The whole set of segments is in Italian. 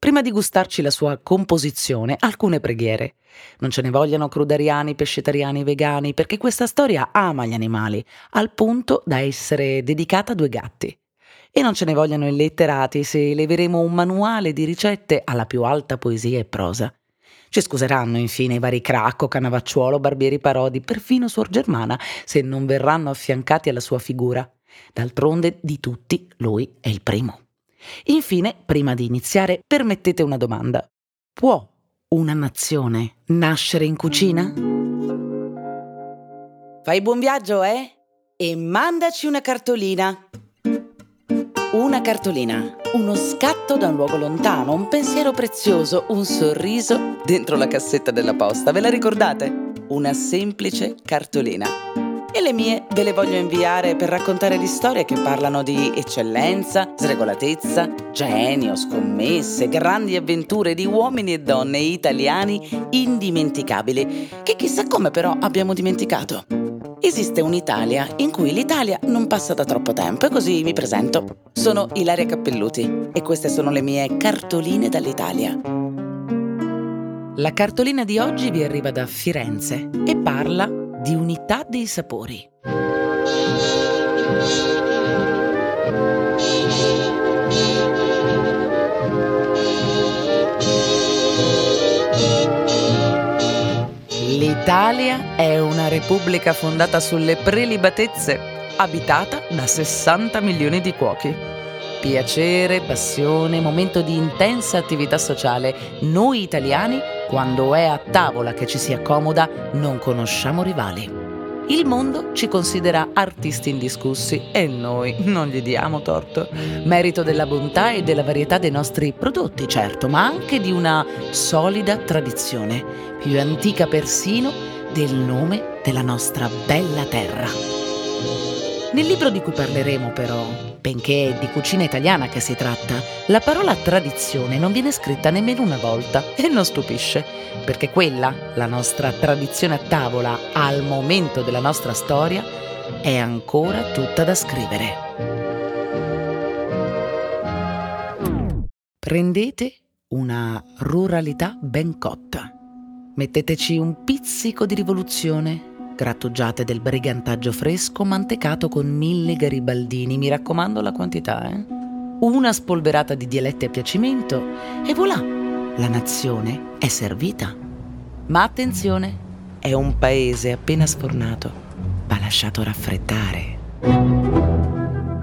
Prima di gustarci la sua composizione, alcune preghiere. Non ce ne vogliano crudariani, pescetariani, vegani, perché questa storia ama gli animali, al punto da essere dedicata a due gatti. E non ce ne vogliano illetterati se leveremo un manuale di ricette alla più alta poesia e prosa. Ci scuseranno infine i vari Cracco, Canavacciuolo, Barbieri Parodi, perfino Suor Germana, se non verranno affiancati alla sua figura. D'altronde di tutti lui è il primo. Infine, prima di iniziare, permettete una domanda. Può una nazione nascere in cucina? Fai buon viaggio, eh? E mandaci una cartolina. Una cartolina, uno scatto da un luogo lontano, un pensiero prezioso, un sorriso dentro la cassetta della posta. Ve la ricordate? Una semplice cartolina e le mie ve le voglio inviare per raccontare di storie che parlano di eccellenza, sregolatezza, genio, scommesse, grandi avventure di uomini e donne italiani indimenticabili, che chissà come però abbiamo dimenticato. Esiste un'Italia in cui l'Italia non passa da troppo tempo e così mi presento. Sono Ilaria Cappelluti e queste sono le mie cartoline dall'Italia. La cartolina di oggi vi arriva da Firenze e parla di unità dei sapori. L'Italia è una repubblica fondata sulle prelibatezze, abitata da 60 milioni di cuochi. Piacere, passione, momento di intensa attività sociale. Noi italiani quando è a tavola che ci si accomoda, non conosciamo rivali. Il mondo ci considera artisti indiscussi e noi non gli diamo torto. Merito della bontà e della varietà dei nostri prodotti, certo, ma anche di una solida tradizione, più antica persino del nome della nostra bella terra. Nel libro di cui parleremo però, benché di cucina italiana che si tratta, la parola tradizione non viene scritta nemmeno una volta e non stupisce, perché quella, la nostra tradizione a tavola al momento della nostra storia, è ancora tutta da scrivere. Prendete una ruralità ben cotta. Metteteci un pizzico di rivoluzione grattugiate del brigantaggio fresco mantecato con mille garibaldini, mi raccomando la quantità, eh? Una spolverata di dialetti a piacimento e voilà, la nazione è servita. Ma attenzione, è un paese appena sfornato, va lasciato raffreddare.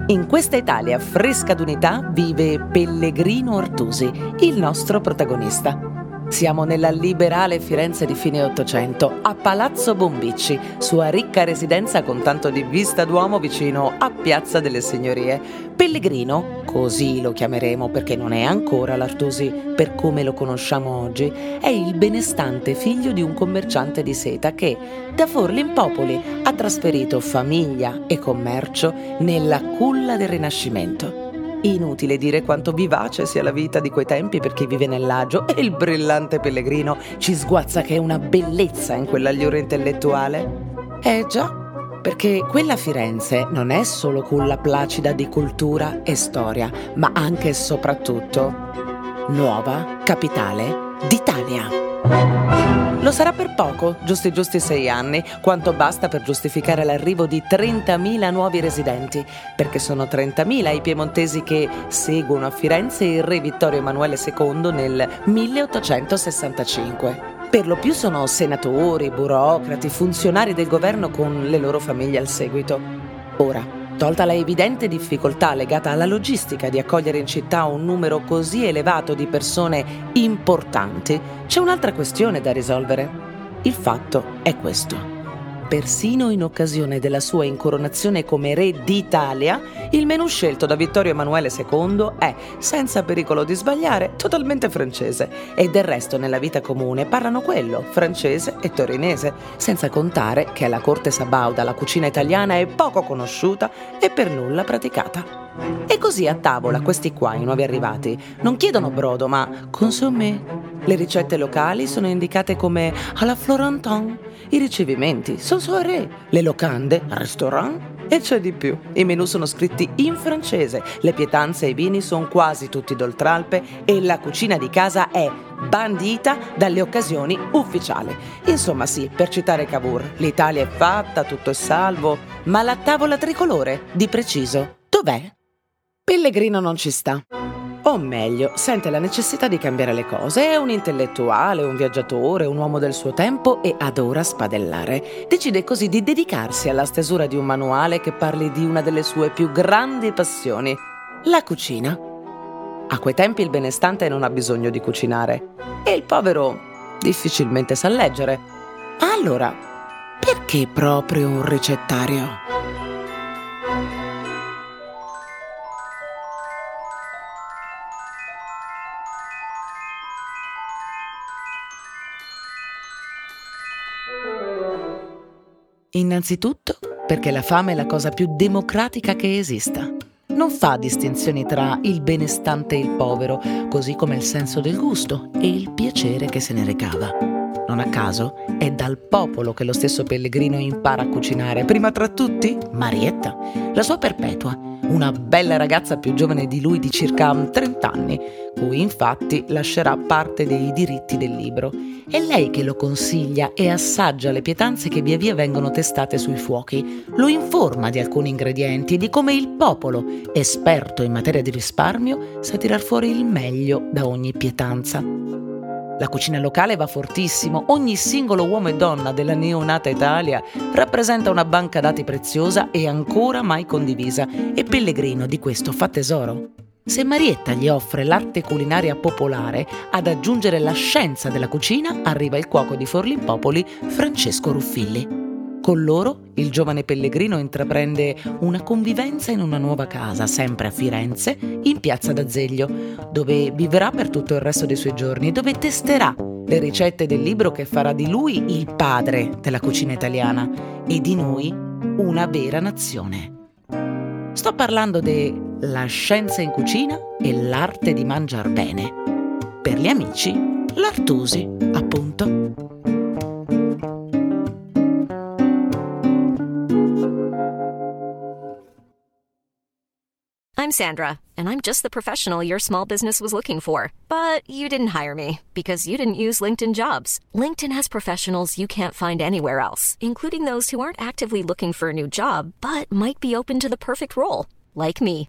In questa Italia fresca d'unità vive Pellegrino Ortusi, il nostro protagonista. Siamo nella liberale Firenze di fine Ottocento, a Palazzo Bombicci, sua ricca residenza con tanto di vista d'uomo vicino a Piazza delle Signorie. Pellegrino, così lo chiameremo perché non è ancora l'Artusi per come lo conosciamo oggi, è il benestante figlio di un commerciante di seta che, da Forli in Popoli, ha trasferito famiglia e commercio nella culla del Rinascimento. Inutile dire quanto vivace sia la vita di quei tempi per chi vive nell'agio e il brillante pellegrino ci sguazza che è una bellezza in quell'agliura intellettuale. Eh già, perché quella Firenze non è solo culla placida di cultura e storia, ma anche e soprattutto nuova capitale d'Italia. Lo sarà per poco, giusti giusti sei anni, quanto basta per giustificare l'arrivo di 30.000 nuovi residenti, perché sono 30.000 i piemontesi che seguono a Firenze il re Vittorio Emanuele II nel 1865. Per lo più sono senatori, burocrati, funzionari del governo con le loro famiglie al seguito. Ora, Tolta la evidente difficoltà legata alla logistica di accogliere in città un numero così elevato di persone importanti, c'è un'altra questione da risolvere. Il fatto è questo persino in occasione della sua incoronazione come re d'Italia, il menù scelto da Vittorio Emanuele II è, senza pericolo di sbagliare, totalmente francese e del resto nella vita comune parlano quello, francese e torinese, senza contare che alla corte sabauda la cucina italiana è poco conosciuta e per nulla praticata. E così a tavola questi qua, i nuovi arrivati, non chiedono brodo ma consommé. Le ricette locali sono indicate come alla Florentin i ricevimenti sono soirée, le locande, restaurant e c'è di più. I menù sono scritti in francese, le pietanze e i vini sono quasi tutti d'oltralpe e la cucina di casa è bandita dalle occasioni ufficiali. Insomma sì, per citare Cavour, l'Italia è fatta, tutto è salvo, ma la tavola tricolore, di preciso, dov'è? Pellegrino non ci sta o meglio, sente la necessità di cambiare le cose. È un intellettuale, un viaggiatore, un uomo del suo tempo e adora spadellare. Decide così di dedicarsi alla stesura di un manuale che parli di una delle sue più grandi passioni, la cucina. A quei tempi il benestante non ha bisogno di cucinare e il povero difficilmente sa leggere. Allora, perché proprio un ricettario? Innanzitutto perché la fame è la cosa più democratica che esista. Non fa distinzioni tra il benestante e il povero, così come il senso del gusto e il piacere che se ne recava. Non a caso è dal popolo che lo stesso pellegrino impara a cucinare, prima tra tutti Marietta, la sua perpetua, una bella ragazza più giovane di lui di circa 30 anni, cui infatti lascerà parte dei diritti del libro. È lei che lo consiglia e assaggia le pietanze che via via vengono testate sui fuochi, lo informa di alcuni ingredienti e di come il popolo, esperto in materia di risparmio, sa tirar fuori il meglio da ogni pietanza. La cucina locale va fortissimo, ogni singolo uomo e donna della neonata Italia rappresenta una banca dati preziosa e ancora mai condivisa e Pellegrino di questo fa tesoro. Se Marietta gli offre l'arte culinaria popolare, ad aggiungere la scienza della cucina arriva il cuoco di Forlimpopoli Francesco Ruffilli. Con loro il giovane pellegrino intraprende una convivenza in una nuova casa, sempre a Firenze, in piazza d'Azeglio, dove vivrà per tutto il resto dei suoi giorni e dove testerà le ricette del libro che farà di lui il padre della cucina italiana e di noi una vera nazione. Sto parlando della scienza in cucina e l'arte di mangiar bene. Per gli amici, l'Artusi, appunto. I'm Sandra, and I'm just the professional your small business was looking for. But you didn't hire me because you didn't use LinkedIn jobs. LinkedIn has professionals you can't find anywhere else, including those who aren't actively looking for a new job but might be open to the perfect role, like me.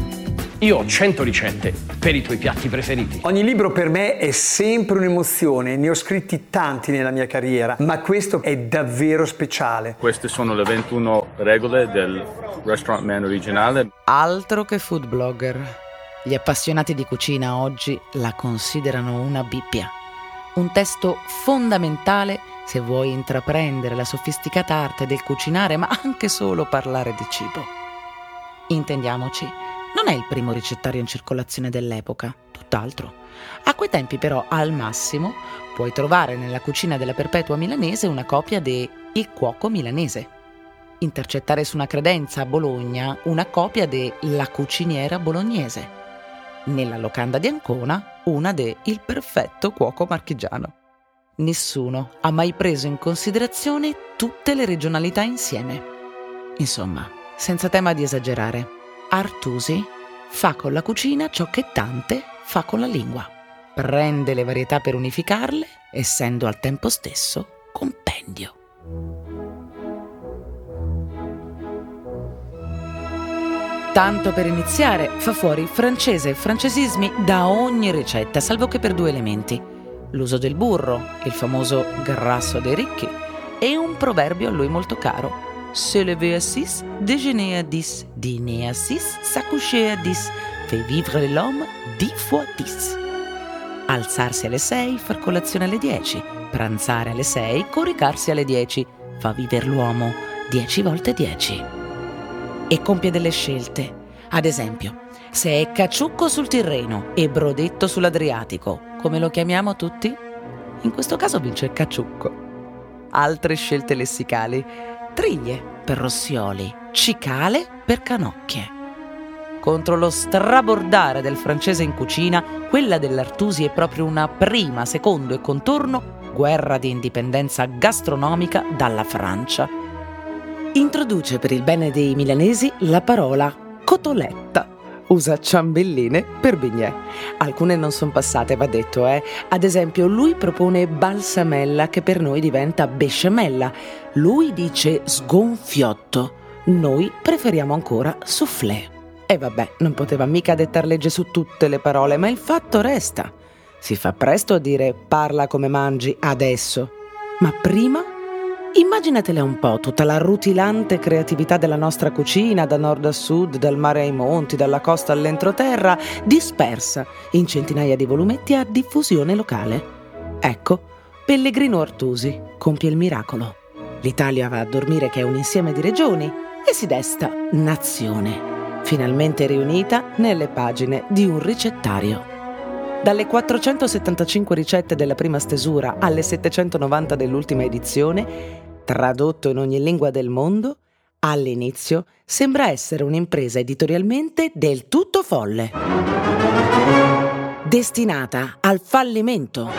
Io ho 100 ricette per i tuoi piatti preferiti. Ogni libro per me è sempre un'emozione, ne ho scritti tanti nella mia carriera, ma questo è davvero speciale. Queste sono le 21 regole del Restaurant Man originale. Altro che food blogger. Gli appassionati di cucina oggi la considerano una Bibbia. Un testo fondamentale se vuoi intraprendere la sofisticata arte del cucinare, ma anche solo parlare di cibo. Intendiamoci, non è il primo ricettario in circolazione dell'epoca, tutt'altro. A quei tempi però, al massimo, puoi trovare nella cucina della Perpetua milanese una copia de Il cuoco milanese. Intercettare su una credenza a Bologna una copia de La cuciniera bolognese. Nella locanda di Ancona una de Il perfetto cuoco marchigiano. Nessuno ha mai preso in considerazione tutte le regionalità insieme. Insomma, senza tema di esagerare. Artusi fa con la cucina ciò che Dante fa con la lingua. Prende le varietà per unificarle, essendo al tempo stesso compendio. Tanto per iniziare, fa fuori francese e francesismi da ogni ricetta, salvo che per due elementi. L'uso del burro, il famoso grasso dei ricchi, e un proverbio a lui molto caro, se lever à 6, déjeuner à 10, dîner à 6, s'accoucher à 10, fait vivre l'homme 10 fois 10. Alzarsi alle 6, far colazione alle 10, pranzare alle 6, coricarsi alle 10, fa vivere l'uomo 10 volte 10 e compie delle scelte. Ad esempio, se è cacciucco sul Tirreno e brodetto sull'Adriatico, come lo chiamiamo tutti? In questo caso vince il cacciucco. Altre scelte lessicali. Triglie per rossioli, cicale per canocchie. Contro lo strabordare del francese in cucina, quella dell'Artusi è proprio una prima, secondo e contorno guerra di indipendenza gastronomica dalla Francia introduce per il bene dei milanesi la parola cotoletta. Usa ciambelline per bignè. Alcune non sono passate, va detto, eh. Ad esempio, lui propone balsamella che per noi diventa besciamella. Lui dice sgonfiotto. Noi preferiamo ancora soufflé. E vabbè, non poteva mica dettar legge su tutte le parole, ma il fatto resta. Si fa presto a dire parla come mangi adesso. Ma prima Immaginatela un po' tutta la rutilante creatività della nostra cucina, da nord a sud, dal mare ai monti, dalla costa all'entroterra, dispersa in centinaia di volumetti a diffusione locale. Ecco, Pellegrino Artusi compie il miracolo. L'Italia va a dormire che è un insieme di regioni e si desta nazione, finalmente riunita nelle pagine di un ricettario. Dalle 475 ricette della prima stesura alle 790 dell'ultima edizione, tradotto in ogni lingua del mondo, all'inizio sembra essere un'impresa editorialmente del tutto folle. Destinata al fallimento.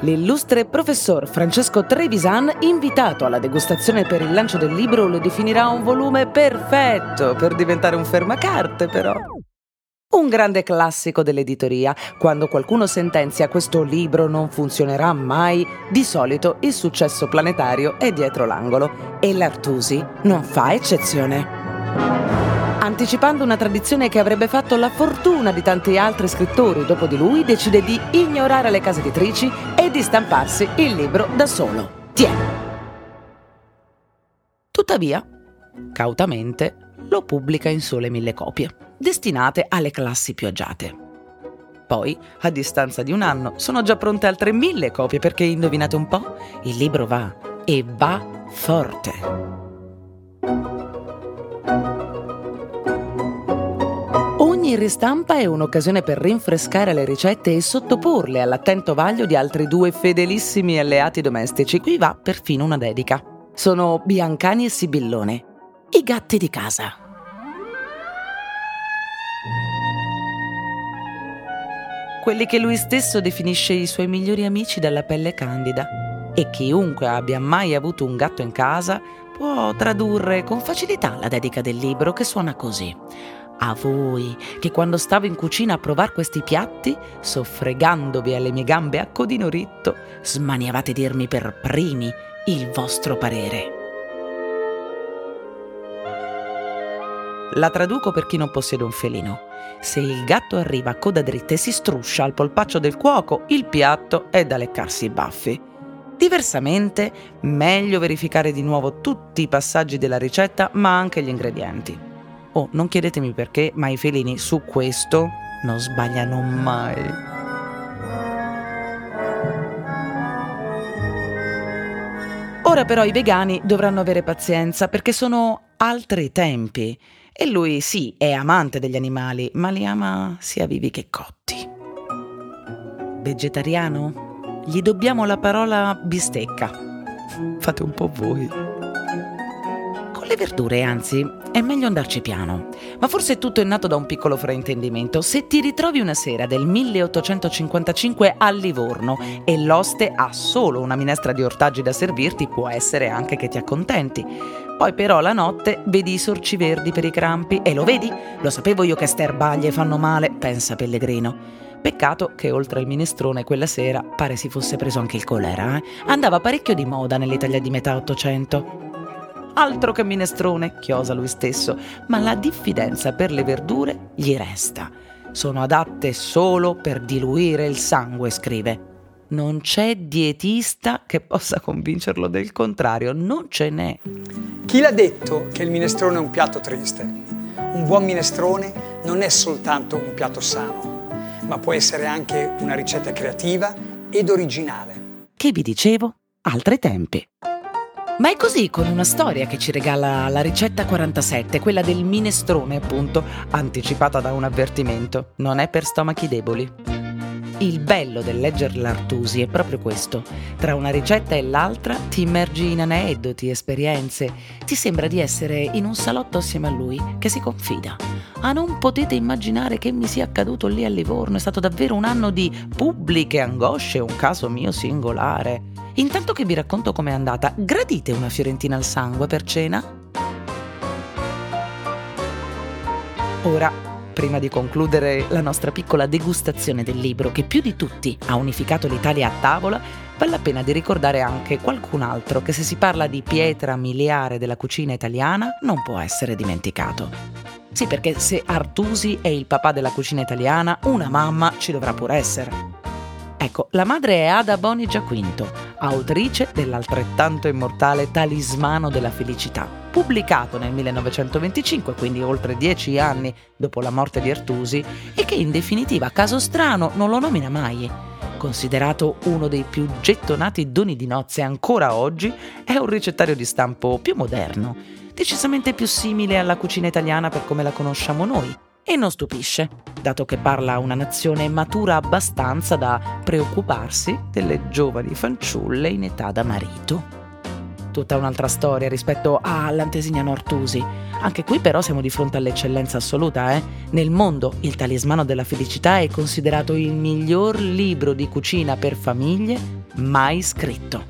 L'illustre professor Francesco Trevisan, invitato alla degustazione per il lancio del libro, lo definirà un volume perfetto per diventare un fermacarte, però. Un grande classico dell'editoria. Quando qualcuno sentenzia questo libro non funzionerà mai, di solito il successo planetario è dietro l'angolo e l'Artusi non fa eccezione. Anticipando una tradizione che avrebbe fatto la fortuna di tanti altri scrittori dopo di lui, decide di ignorare le case editrici e di stamparsi il libro da solo. Tieni. Tuttavia, cautamente, lo pubblica in sole mille copie destinate alle classi più agiate. Poi, a distanza di un anno, sono già pronte altre mille copie perché, indovinate un po', il libro va e va forte. Ogni ristampa è un'occasione per rinfrescare le ricette e sottoporle all'attento vaglio di altri due fedelissimi alleati domestici. Qui va perfino una dedica. Sono Biancani e Sibillone, i gatti di casa. Quelli che lui stesso definisce i suoi migliori amici dalla pelle candida. E chiunque abbia mai avuto un gatto in casa può tradurre con facilità la dedica del libro che suona così. A voi che quando stavo in cucina a provar questi piatti, soffregandovi alle mie gambe a codino ritto, smaniavate dirmi per primi il vostro parere. La traduco per chi non possiede un felino. Se il gatto arriva a coda dritta e si struscia al polpaccio del cuoco, il piatto è da leccarsi i baffi. Diversamente, meglio verificare di nuovo tutti i passaggi della ricetta, ma anche gli ingredienti. Oh, non chiedetemi perché, ma i felini su questo non sbagliano mai. Ora però i vegani dovranno avere pazienza perché sono altri tempi e lui sì, è amante degli animali, ma li ama sia vivi che cotti. Vegetariano? Gli dobbiamo la parola bistecca. Fate un po' voi. Le verdure, anzi, è meglio andarci piano. Ma forse tutto è nato da un piccolo fraintendimento. Se ti ritrovi una sera del 1855 a Livorno e l'oste ha solo una minestra di ortaggi da servirti, può essere anche che ti accontenti. Poi però la notte vedi i sorci verdi per i crampi e lo vedi? Lo sapevo io che ste erbaglie fanno male, pensa Pellegrino. Peccato che oltre al minestrone quella sera pare si fosse preso anche il colera. Eh? Andava parecchio di moda nell'Italia di metà Ottocento. Altro che minestrone, chiosa lui stesso, ma la diffidenza per le verdure gli resta. Sono adatte solo per diluire il sangue, scrive. Non c'è dietista che possa convincerlo del contrario, non ce n'è. Chi l'ha detto che il minestrone è un piatto triste? Un buon minestrone non è soltanto un piatto sano, ma può essere anche una ricetta creativa ed originale. Che vi dicevo? Altri tempi. Ma è così con una storia che ci regala la ricetta 47, quella del minestrone, appunto, anticipata da un avvertimento. Non è per stomachi deboli. Il bello del leggere l'Artusi è proprio questo. Tra una ricetta e l'altra ti immergi in aneddoti, esperienze. Ti sembra di essere in un salotto assieme a lui che si confida. Ah, non potete immaginare che mi sia accaduto lì a Livorno. È stato davvero un anno di pubbliche angosce, un caso mio singolare. Intanto che vi racconto com'è andata, gradite una fiorentina al sangue per cena? Ora, prima di concludere la nostra piccola degustazione del libro che più di tutti ha unificato l'Italia a tavola, vale la pena di ricordare anche qualcun altro che se si parla di pietra miliare della cucina italiana non può essere dimenticato. Sì, perché se Artusi è il papà della cucina italiana, una mamma ci dovrà pure essere. Ecco, la madre è Ada Boni Giaquinto, autrice dell'altrettanto immortale Talismano della felicità, pubblicato nel 1925, quindi oltre dieci anni dopo la morte di Artusi, e che in definitiva, caso strano, non lo nomina mai. Considerato uno dei più gettonati doni di nozze ancora oggi, è un ricettario di stampo più moderno, decisamente più simile alla cucina italiana per come la conosciamo noi, e non stupisce, dato che parla una nazione matura abbastanza da preoccuparsi delle giovani fanciulle in età da marito. Tutta un'altra storia rispetto all'Antesignano Artusi. Anche qui però siamo di fronte all'eccellenza assoluta, eh? Nel mondo il talismano della felicità è considerato il miglior libro di cucina per famiglie mai scritto.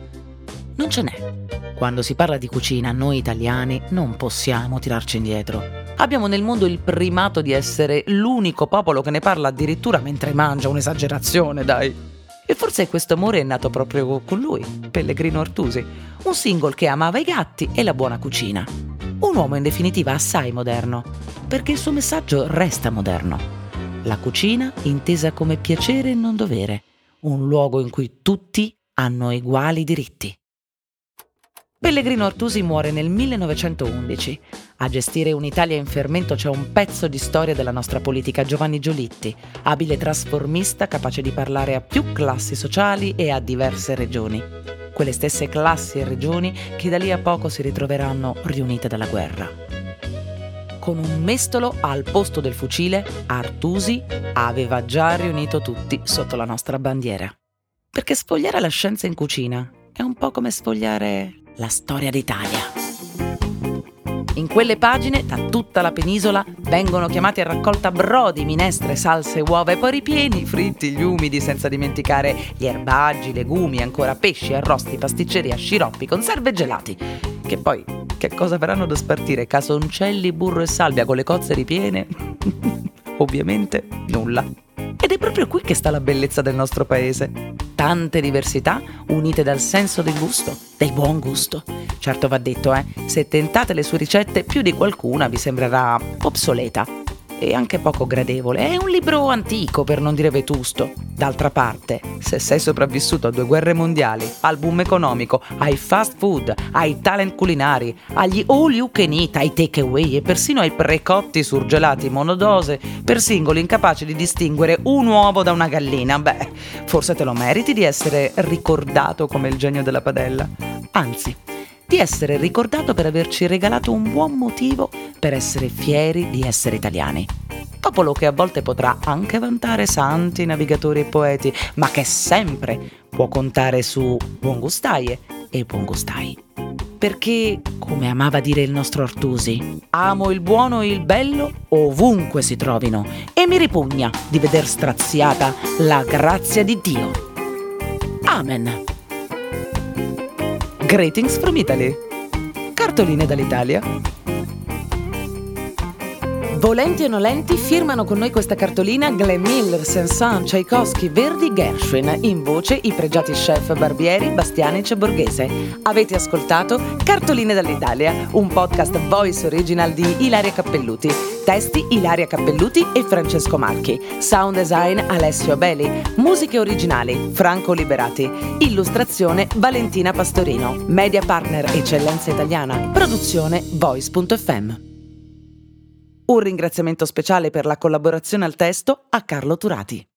Non ce n'è. Quando si parla di cucina, noi italiani non possiamo tirarci indietro. Abbiamo nel mondo il primato di essere l'unico popolo che ne parla addirittura mentre mangia, un'esagerazione, dai. E forse questo amore è nato proprio con lui, Pellegrino Artusi, un single che amava i gatti e la buona cucina. Un uomo in definitiva assai moderno, perché il suo messaggio resta moderno. La cucina intesa come piacere e non dovere, un luogo in cui tutti hanno uguali diritti. Pellegrino Artusi muore nel 1911. A gestire un'Italia in fermento c'è un pezzo di storia della nostra politica, Giovanni Giolitti, abile trasformista capace di parlare a più classi sociali e a diverse regioni. Quelle stesse classi e regioni che da lì a poco si ritroveranno riunite dalla guerra. Con un mestolo al posto del fucile, Artusi aveva già riunito tutti sotto la nostra bandiera. Perché sfogliare la scienza in cucina è un po' come sfogliare la storia d'Italia. In quelle pagine, da tutta la penisola, vengono chiamati a raccolta brodi, minestre, salse, uova e poi ripieni, fritti, gli umidi, senza dimenticare gli erbaggi, legumi, ancora pesci, arrosti, pasticceria, sciroppi, conserve e gelati. Che poi, che cosa verranno da spartire? Casoncelli, burro e salvia con le cozze ripiene? Ovviamente nulla. Ed è proprio qui che sta la bellezza del nostro paese. Tante diversità unite dal senso del gusto, del buon gusto. Certo va detto, eh, se tentate le sue ricette, più di qualcuna vi sembrerà obsoleta e anche poco gradevole. È un libro antico, per non dire vetusto. D'altra parte, se sei sopravvissuto a due guerre mondiali, al boom economico, ai fast food, ai talent culinari, agli all you can eat, ai takeaway e persino ai precotti surgelati monodose per singoli incapaci di distinguere un uovo da una gallina, beh, forse te lo meriti di essere ricordato come il genio della padella. Anzi, di essere ricordato per averci regalato un buon motivo per essere fieri di essere italiani. Popolo che a volte potrà anche vantare santi, navigatori e poeti, ma che sempre può contare su buon gustaie e buon gustai. Perché, come amava dire il nostro Artusi, amo il buono e il bello ovunque si trovino e mi ripugna di veder straziata la grazia di Dio. Amen. Greetings from Italy. Cartoline dall'Italia. Volenti o nolenti firmano con noi questa cartolina Glenn Miller, Saint-Saëns, Tchaikovsky, Verdi, Gershwin. In voce i pregiati chef Barbieri, Bastianic e Borghese. Avete ascoltato Cartoline dall'Italia, un podcast voice original di Ilaria Cappelluti. Testi Ilaria Cappelluti e Francesco Marchi. Sound design Alessio Abeli. Musiche originali Franco Liberati. Illustrazione Valentina Pastorino. Media partner Eccellenza Italiana. Produzione voice.fm. Un ringraziamento speciale per la collaborazione al testo a Carlo Turati.